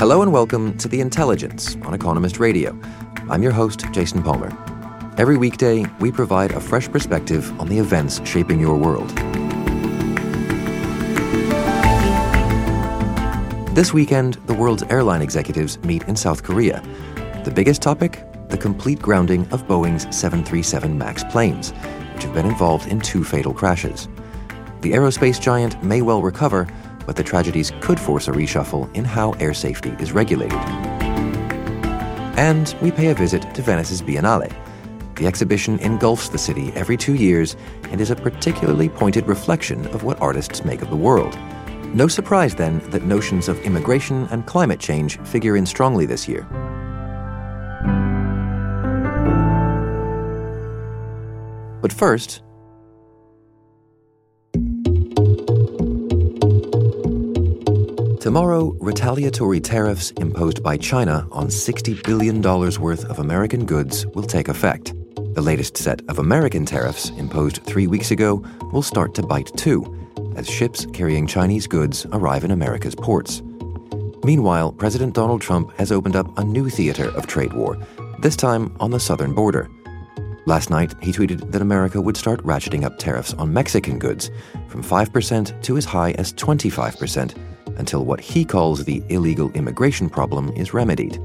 Hello and welcome to The Intelligence on Economist Radio. I'm your host, Jason Palmer. Every weekday, we provide a fresh perspective on the events shaping your world. This weekend, the world's airline executives meet in South Korea. The biggest topic? The complete grounding of Boeing's 737 MAX planes, which have been involved in two fatal crashes. The aerospace giant may well recover, but the tragedies could force a reshuffle in how air safety is regulated. And we pay a visit to Venice's Biennale. The exhibition engulfs the city every two years and is a particularly pointed reflection of what artists make of the world. No surprise, then, that notions of immigration and climate change figure in strongly this year. But first, Tomorrow, retaliatory tariffs imposed by China on $60 billion worth of American goods will take effect. The latest set of American tariffs, imposed three weeks ago, will start to bite too, as ships carrying Chinese goods arrive in America's ports. Meanwhile, President Donald Trump has opened up a new theater of trade war, this time on the southern border. Last night, he tweeted that America would start ratcheting up tariffs on Mexican goods from 5% to as high as 25% until what he calls the illegal immigration problem is remedied.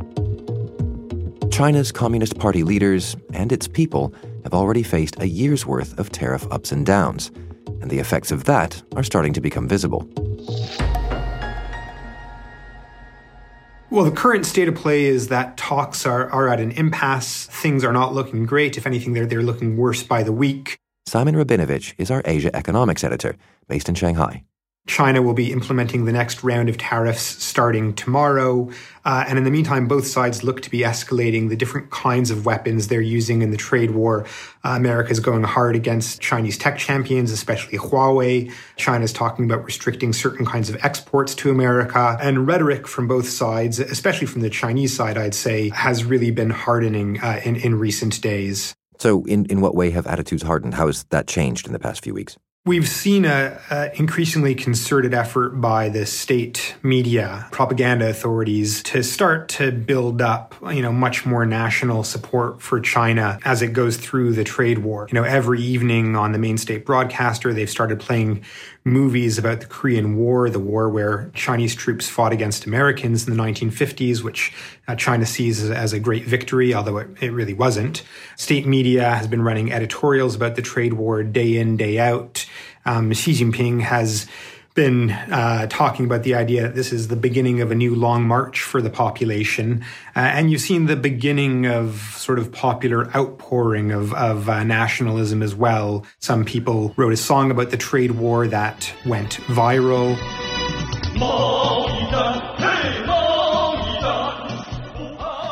China's Communist Party leaders and its people have already faced a year's worth of tariff ups and downs, and the effects of that are starting to become visible. Well, the current state of play is that talks are, are at an impasse. Things are not looking great. If anything, they're, they're looking worse by the week. Simon Rabinovitch is our Asia economics editor, based in Shanghai. China will be implementing the next round of tariffs starting tomorrow. Uh, and in the meantime, both sides look to be escalating the different kinds of weapons they're using in the trade war. Uh, America is going hard against Chinese tech champions, especially Huawei. China is talking about restricting certain kinds of exports to America. And rhetoric from both sides, especially from the Chinese side, I'd say, has really been hardening uh, in, in recent days. So, in, in what way have attitudes hardened? How has that changed in the past few weeks? We've seen a, a, increasingly concerted effort by the state media, propaganda authorities to start to build up, you know, much more national support for China as it goes through the trade war. You know, every evening on the main state broadcaster, they've started playing movies about the Korean War, the war where Chinese troops fought against Americans in the 1950s, which uh, China sees as, as, a great victory, although it, it really wasn't. State media has been running editorials about the trade war day in, day out. Um, Xi Jinping has been uh, talking about the idea that this is the beginning of a new long march for the population. Uh, and you've seen the beginning of sort of popular outpouring of, of uh, nationalism as well. Some people wrote a song about the trade war that went viral.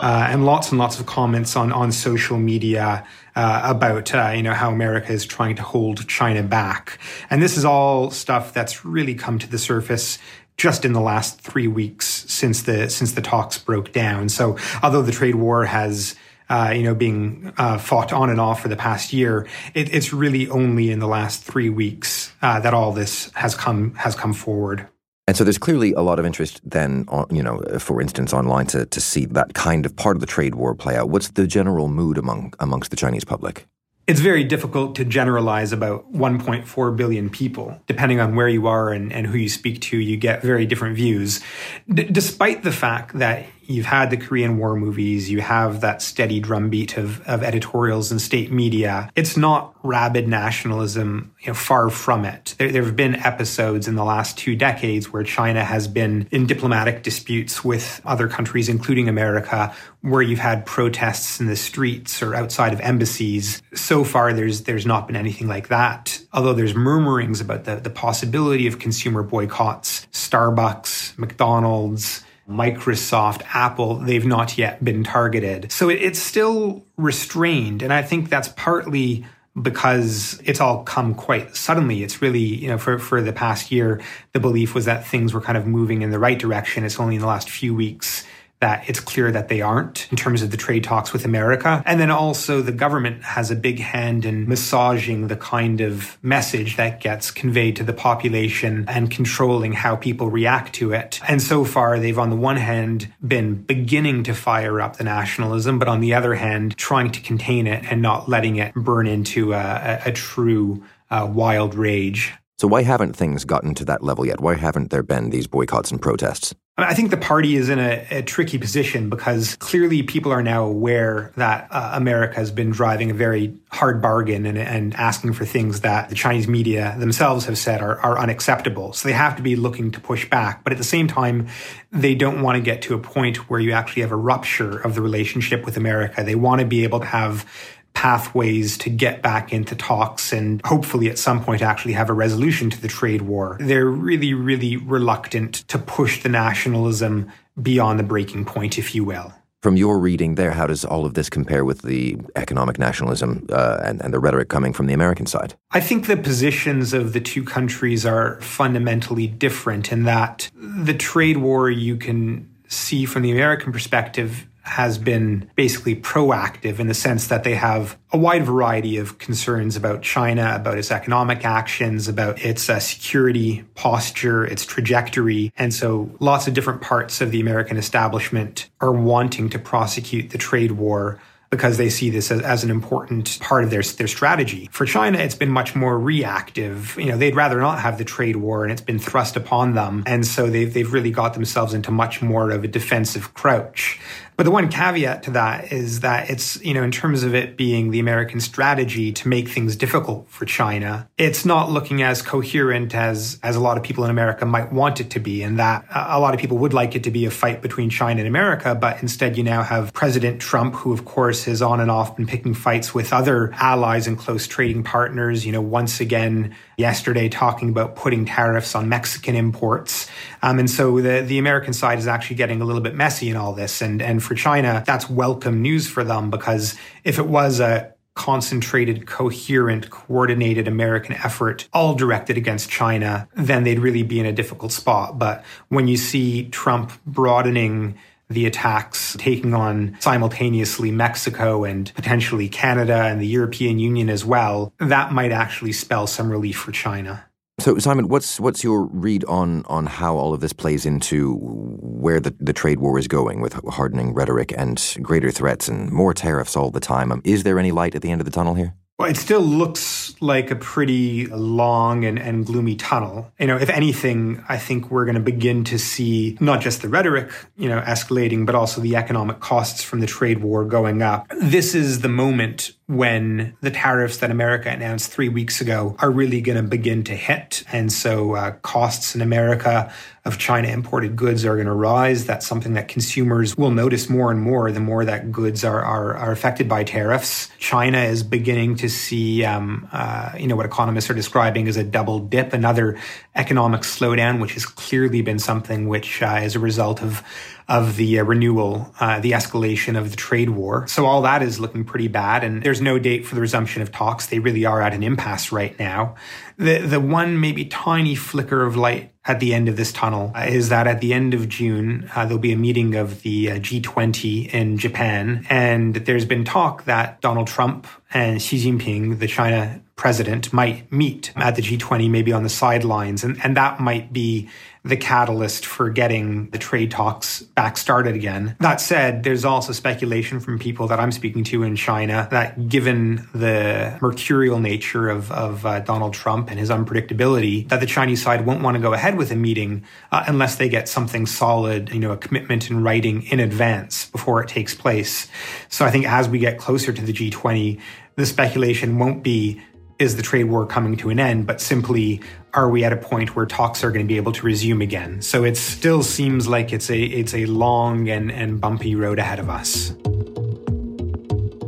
Uh, and lots and lots of comments on, on social media uh, about uh, you know how America is trying to hold China back, and this is all stuff that's really come to the surface just in the last three weeks since the since the talks broke down. So although the trade war has uh, you know, being uh, fought on and off for the past year. It, it's really only in the last three weeks uh, that all this has come has come forward. And so there's clearly a lot of interest then, you know, for instance, online to, to see that kind of part of the trade war play out. What's the general mood among amongst the Chinese public? It's very difficult to generalize about 1.4 billion people. Depending on where you are and, and who you speak to, you get very different views. D- despite the fact that you've had the Korean War movies, you have that steady drumbeat of, of editorials and state media. It's not rabid nationalism, you know, far from it. There, there have been episodes in the last two decades where China has been in diplomatic disputes with other countries, including America, where you've had protests in the streets or outside of embassies. So far, there's there's not been anything like that. Although there's murmurings about the, the possibility of consumer boycotts, Starbucks, McDonald's, Microsoft, Apple, they've not yet been targeted. So it, it's still restrained. And I think that's partly because it's all come quite suddenly. It's really, you know, for, for the past year, the belief was that things were kind of moving in the right direction. It's only in the last few weeks that it's clear that they aren't in terms of the trade talks with America. And then also the government has a big hand in massaging the kind of message that gets conveyed to the population and controlling how people react to it. And so far, they've on the one hand been beginning to fire up the nationalism, but on the other hand, trying to contain it and not letting it burn into a, a, a true uh, wild rage. So, why haven't things gotten to that level yet? Why haven't there been these boycotts and protests? I think the party is in a, a, tricky position because clearly people are now aware that uh, America has been driving a very hard bargain and, and, asking for things that the Chinese media themselves have said are, are unacceptable. So they have to be looking to push back. But at the same time, they don't want to get to a point where you actually have a rupture of the relationship with America. They want to be able to have pathways to get back into talks and hopefully at some point actually have a resolution to the trade war. They're really, really reluctant to push the nationalism beyond the breaking point, if you will. From your reading there, how does all of this compare with the economic nationalism uh, and, and the rhetoric coming from the American side? I think the positions of the two countries are fundamentally different in that the trade war you can see from the American perspective has been basically proactive in the sense that they have a wide variety of concerns about China, about its economic actions, about its uh, security posture, its trajectory. And so lots of different parts of the American establishment are wanting to prosecute the trade war because they see this as, as, an important part of their, their strategy. For China, it's been much more reactive. You know, they'd rather not have the trade war and it's been thrust upon them. And so they've, they've really got themselves into much more of a defensive crouch. But the one caveat to that is that it's, you know, in terms of it being the American strategy to make things difficult for China, it's not looking as coherent as, as a lot of people in America might want it to be. And that a lot of people would like it to be a fight between China and America. But instead, you now have President Trump, who, of course, has on and off been picking fights with other allies and close trading partners. You know, once again, yesterday talking about putting tariffs on Mexican imports. Um, and so the, the American side is actually getting a little bit messy in all this. And, and for China, that's welcome news for them because if it was a concentrated, coherent, coordinated American effort, all directed against China, then they'd really be in a difficult spot. But when you see Trump broadening the attacks, taking on simultaneously Mexico and potentially Canada and the European Union as well, that might actually spell some relief for China. So, Simon, what's what's your read on on how all of this plays into where the, the trade war is going with hardening rhetoric and greater threats and more tariffs all the time? Um, is there any light at the end of the tunnel here? Well, it still looks like a pretty long and, and gloomy tunnel. You know, if anything, I think we're going to begin to see not just the rhetoric, you know, escalating, but also the economic costs from the trade war going up. This is the moment when the tariffs that America announced three weeks ago are really going to begin to hit. And so uh, costs in America of China imported goods are going to rise. That's something that consumers will notice more and more the more that goods are, are, are affected by tariffs. China is beginning to see, um, uh, you know, what economists are describing as a double dip, another economic slowdown, which has clearly been something which uh, is a result of of the uh, renewal, uh, the escalation of the trade war. So all that is looking pretty bad, and there's no date for the resumption of talks. They really are at an impasse right now. The the one maybe tiny flicker of light at the end of this tunnel is that at the end of June, uh, there'll be a meeting of the uh, G20 in Japan. And there's been talk that Donald Trump and Xi Jinping, the China president might meet at the G20, maybe on the sidelines. And, and that might be the catalyst for getting the trade talks back started again. That said, there's also speculation from people that I'm speaking to in China that given the mercurial nature of, of uh, Donald Trump and his unpredictability, that the Chinese side won't want to go ahead with a meeting uh, unless they get something solid, you know, a commitment in writing in advance before it takes place. So I think as we get closer to the G20, the speculation won't be is the trade war coming to an end, but simply are we at a point where talks are going to be able to resume again? So it still seems like it's a it's a long and, and bumpy road ahead of us.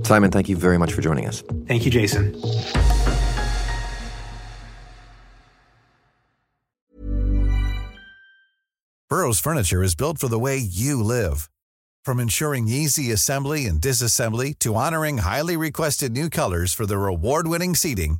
Simon, thank you very much for joining us. Thank you, Jason. Burrow's furniture is built for the way you live. From ensuring easy assembly and disassembly to honoring highly requested new colors for their award-winning seating,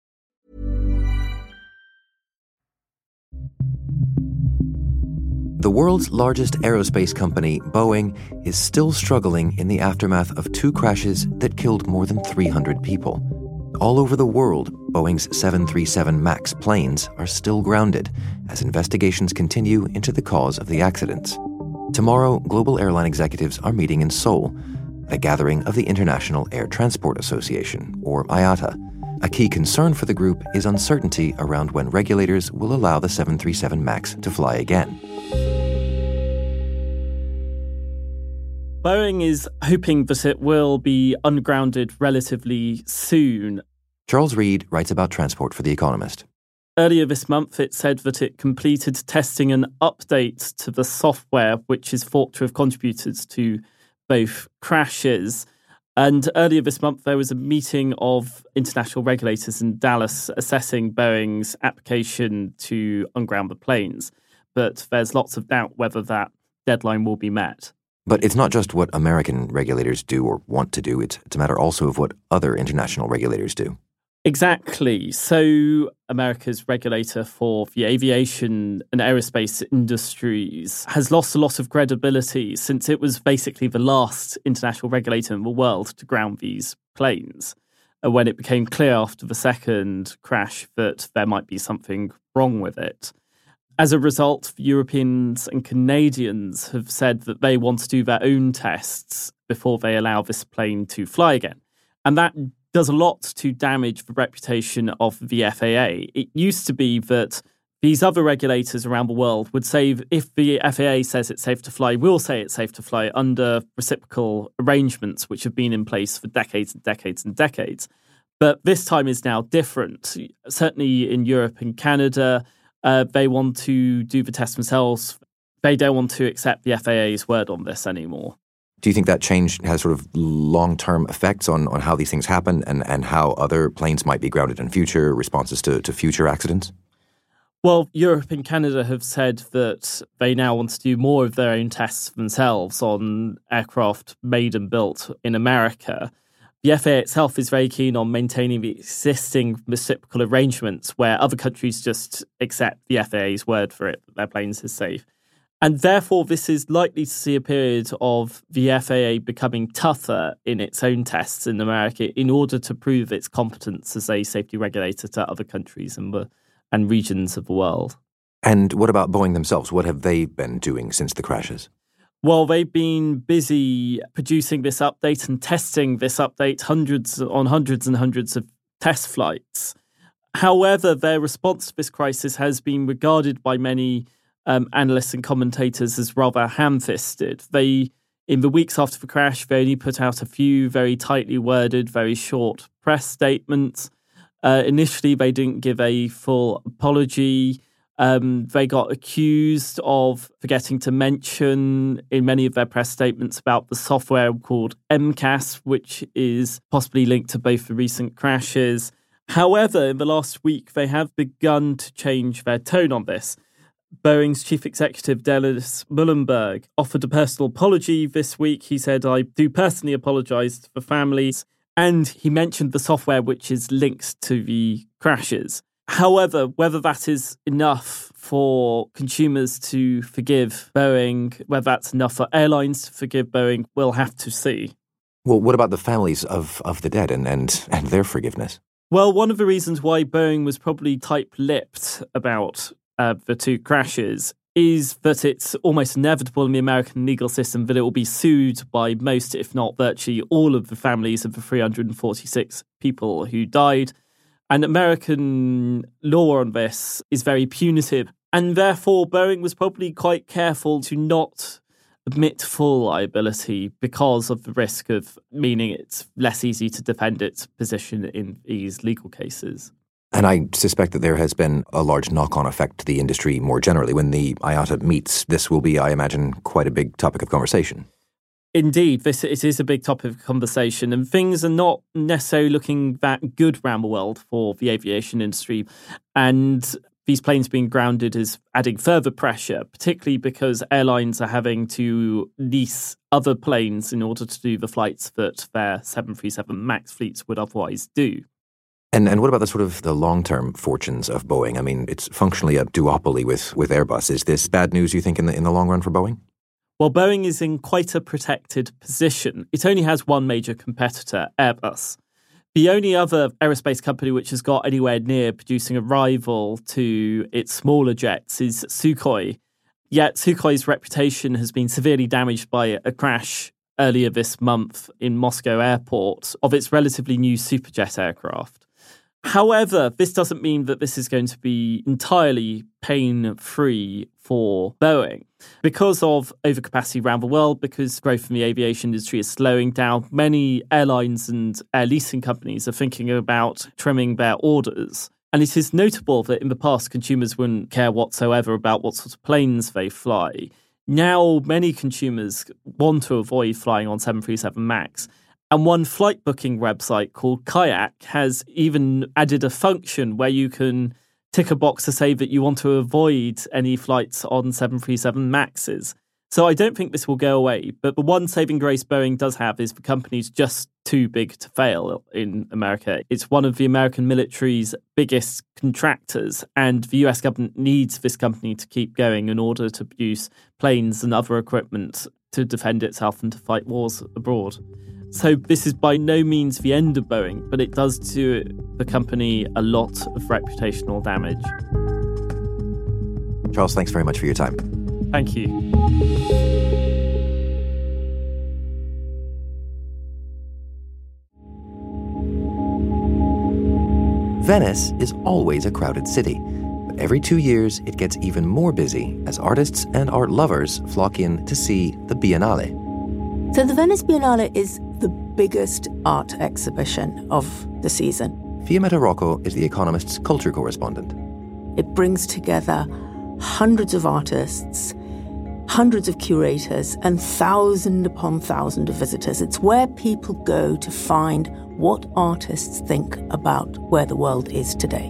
The world's largest aerospace company, Boeing, is still struggling in the aftermath of two crashes that killed more than 300 people. All over the world, Boeing's 737 MAX planes are still grounded as investigations continue into the cause of the accidents. Tomorrow, global airline executives are meeting in Seoul a gathering of the International Air Transport Association, or IATA. A key concern for the group is uncertainty around when regulators will allow the 737 MAX to fly again. Boeing is hoping that it will be ungrounded relatively soon. Charles Reed writes about transport for The Economist. Earlier this month, it said that it completed testing an update to the software, which is thought to have contributed to both crashes. And earlier this month, there was a meeting of international regulators in Dallas assessing Boeing's application to unground the planes. But there's lots of doubt whether that deadline will be met. But it's not just what American regulators do or want to do, it's, it's a matter also of what other international regulators do. Exactly. So, America's regulator for the aviation and aerospace industries has lost a lot of credibility since it was basically the last international regulator in the world to ground these planes. Uh, when it became clear after the second crash that there might be something wrong with it. As a result, Europeans and Canadians have said that they want to do their own tests before they allow this plane to fly again. And that does a lot to damage the reputation of the FAA. It used to be that these other regulators around the world would say if the FAA says it's safe to fly, we'll say it's safe to fly under reciprocal arrangements which have been in place for decades and decades and decades. But this time is now different. Certainly in Europe and Canada, uh, they want to do the test themselves. They don't want to accept the FAA's word on this anymore. Do you think that change has sort of long term effects on, on how these things happen and, and how other planes might be grounded in future responses to, to future accidents? Well, Europe and Canada have said that they now want to do more of their own tests themselves on aircraft made and built in America. The FAA itself is very keen on maintaining the existing reciprocal arrangements where other countries just accept the FAA's word for it that their planes are safe. And therefore, this is likely to see a period of the FAA becoming tougher in its own tests in America in order to prove its competence as a safety regulator to other countries and, the, and regions of the world. And what about Boeing themselves? What have they been doing since the crashes? Well, they've been busy producing this update and testing this update hundreds on hundreds and hundreds of test flights. However, their response to this crisis has been regarded by many um, analysts and commentators as rather ham-fisted. They, in the weeks after the crash, they only put out a few very tightly worded, very short press statements. Uh, initially, they didn't give a full apology. Um, they got accused of forgetting to mention in many of their press statements about the software called MCAS, which is possibly linked to both the recent crashes. However, in the last week, they have begun to change their tone on this Boeing's chief executive, Dennis Muilenburg, offered a personal apology this week. He said, I do personally apologize for families. And he mentioned the software which is linked to the crashes. However, whether that is enough for consumers to forgive Boeing, whether that's enough for airlines to forgive Boeing, we'll have to see. Well, what about the families of, of the dead and, and, and their forgiveness? Well, one of the reasons why Boeing was probably tight lipped about uh, the two crashes is that it's almost inevitable in the American legal system that it will be sued by most, if not virtually all, of the families of the 346 people who died. And American law on this is very punitive. And therefore, Boeing was probably quite careful to not admit full liability because of the risk of meaning it's less easy to defend its position in these legal cases. And I suspect that there has been a large knock on effect to the industry more generally. When the IATA meets, this will be, I imagine, quite a big topic of conversation. Indeed, this it is a big topic of conversation, and things are not necessarily looking that good around the world for the aviation industry. And these planes being grounded is adding further pressure, particularly because airlines are having to lease other planes in order to do the flights that their 737 MAX fleets would otherwise do. And and what about the sort of the long term fortunes of Boeing? I mean, it's functionally a duopoly with, with Airbus. Is this bad news? You think in the in the long run for Boeing? Well, Boeing is in quite a protected position. It only has one major competitor, Airbus. The only other aerospace company which has got anywhere near producing a rival to its smaller jets is Sukhoi. Yet Sukhoi's reputation has been severely damaged by a crash earlier this month in Moscow airport of its relatively new superjet aircraft. However, this doesn't mean that this is going to be entirely pain free for Boeing. Because of overcapacity around the world, because growth in the aviation industry is slowing down, many airlines and air leasing companies are thinking about trimming their orders. And it is notable that in the past, consumers wouldn't care whatsoever about what sort of planes they fly. Now, many consumers want to avoid flying on 737 MAX. And one flight booking website called Kayak has even added a function where you can tick a box to say that you want to avoid any flights on 737 Maxes. So I don't think this will go away. But the one saving grace Boeing does have is the company's just too big to fail in America. It's one of the American military's biggest contractors, and the US government needs this company to keep going in order to produce planes and other equipment to defend itself and to fight wars abroad. So this is by no means the end of Boeing, but it does do the company a lot of reputational damage. Charles, thanks very much for your time. Thank you. Venice is always a crowded city, but every two years it gets even more busy as artists and art lovers flock in to see the Biennale. So, the Venice Biennale is the biggest art exhibition of the season. Fiammetta Rocco is The Economist's culture correspondent. It brings together hundreds of artists, hundreds of curators, and thousand upon thousand of visitors. It's where people go to find what artists think about where the world is today.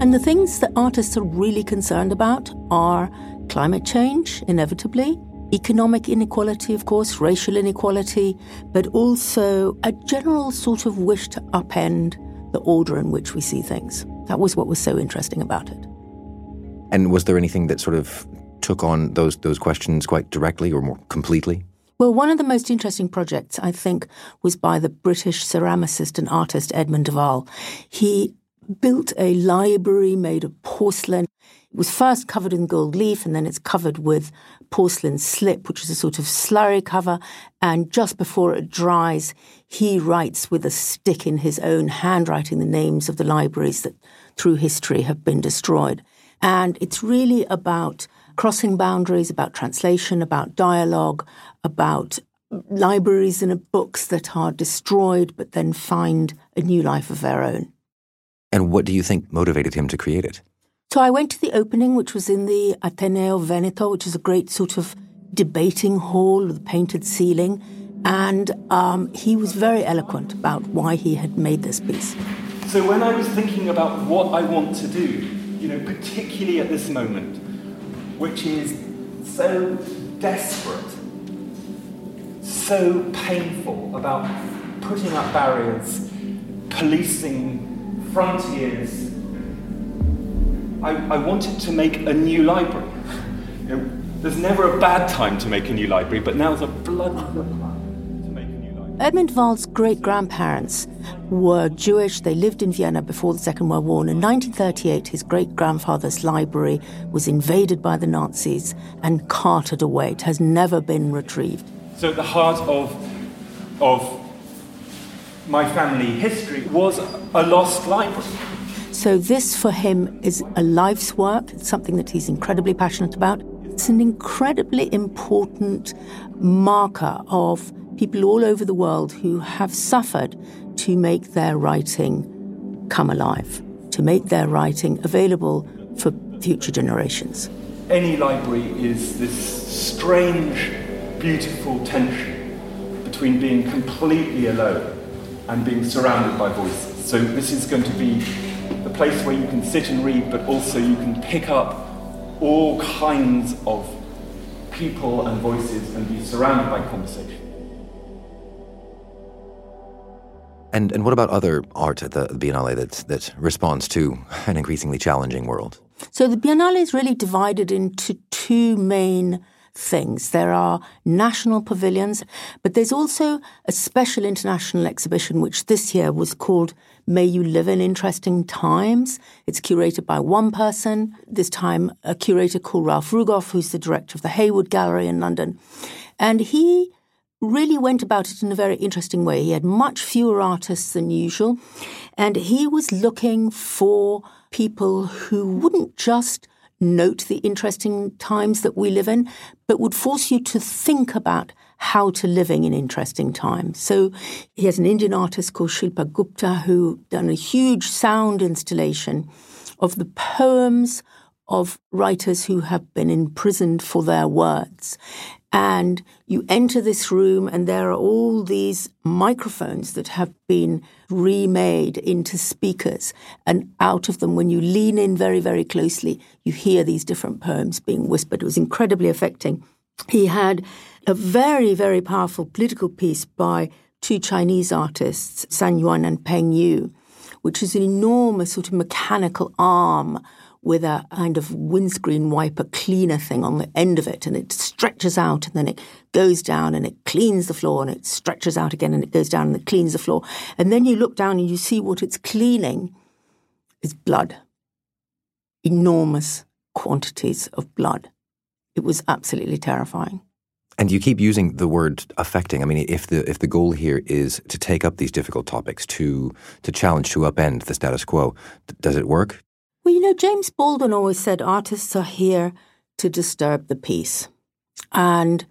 And the things that artists are really concerned about are climate change, inevitably, economic inequality, of course, racial inequality, but also a general sort of wish to upend the order in which we see things. That was what was so interesting about it. And was there anything that sort of took on those those questions quite directly or more completely? Well, one of the most interesting projects, I think, was by the British ceramicist and artist Edmund de Waal. He built a library made of porcelain. Was first covered in gold leaf and then it's covered with porcelain slip, which is a sort of slurry cover. And just before it dries, he writes with a stick in his own handwriting the names of the libraries that through history have been destroyed. And it's really about crossing boundaries, about translation, about dialogue, about libraries and books that are destroyed but then find a new life of their own. And what do you think motivated him to create it? So I went to the opening, which was in the Ateneo Veneto, which is a great sort of debating hall with a painted ceiling. And um, he was very eloquent about why he had made this piece. So when I was thinking about what I want to do, you know, particularly at this moment, which is so desperate, so painful about putting up barriers, policing frontiers. I, I wanted to make a new library. You know, there's never a bad time to make a new library, but now's a bloody good time to make a new library. Edmund Wald's great grandparents were Jewish. They lived in Vienna before the Second World War. And in 1938, his great grandfather's library was invaded by the Nazis and carted away. It has never been retrieved. So, at the heart of, of my family history was a lost library. So, this for him is a life's work. It's something that he's incredibly passionate about. It's an incredibly important marker of people all over the world who have suffered to make their writing come alive, to make their writing available for future generations. Any library is this strange, beautiful tension between being completely alone and being surrounded by voices. So, this is going to be place where you can sit and read, but also you can pick up all kinds of people and voices and be surrounded by conversation. And and what about other art at the Biennale that that responds to an increasingly challenging world? So the Biennale is really divided into two main things. There are national pavilions, but there's also a special international exhibition which this year was called May You Live in Interesting Times. It's curated by one person, this time a curator called Ralph Rugoff, who's the director of the Hayward Gallery in London. And he really went about it in a very interesting way. He had much fewer artists than usual, and he was looking for people who wouldn't just note the interesting times that we live in, but would force you to think about how to living in interesting times. So he has an Indian artist called Shilpa Gupta who done a huge sound installation of the poems of writers who have been imprisoned for their words. And you enter this room, and there are all these microphones that have been remade into speakers. And out of them, when you lean in very, very closely, you hear these different poems being whispered. It was incredibly affecting. He had a very, very powerful political piece by two Chinese artists, Sun Yuan and Peng Yu, which is an enormous sort of mechanical arm with a kind of windscreen wiper cleaner thing on the end of it, and it stretches out and then it goes down and it cleans the floor and it stretches out again and it goes down and it cleans the floor. And then you look down and you see what it's cleaning is blood. Enormous quantities of blood. It was absolutely terrifying. And you keep using the word affecting. I mean, if the if the goal here is to take up these difficult topics, to to challenge, to upend the status quo, does it work? Well, you know, James Baldwin always said artists are here to disturb the peace. And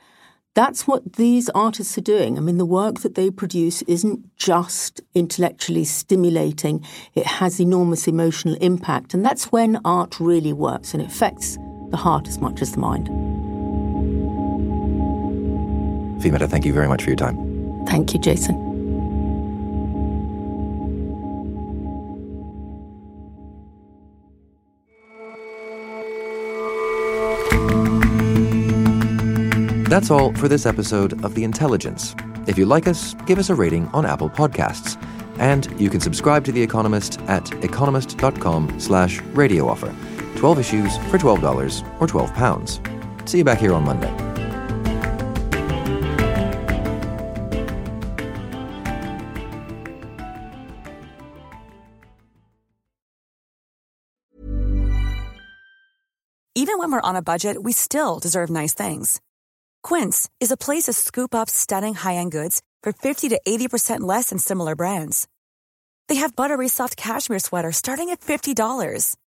that's what these artists are doing. I mean, the work that they produce isn't just intellectually stimulating, it has enormous emotional impact. And that's when art really works and it affects the heart as much as the mind. Fiammetta, thank you very much for your time. Thank you, Jason. That's all for this episode of The Intelligence. If you like us, give us a rating on Apple Podcasts. And you can subscribe to The Economist at economist.com slash radio offer. 12 issues for $12 or £12. See you back here on Monday. Even when we're on a budget, we still deserve nice things. Quince is a place to scoop up stunning high-end goods for 50 to 80% less than similar brands. They have buttery soft cashmere sweaters starting at $50,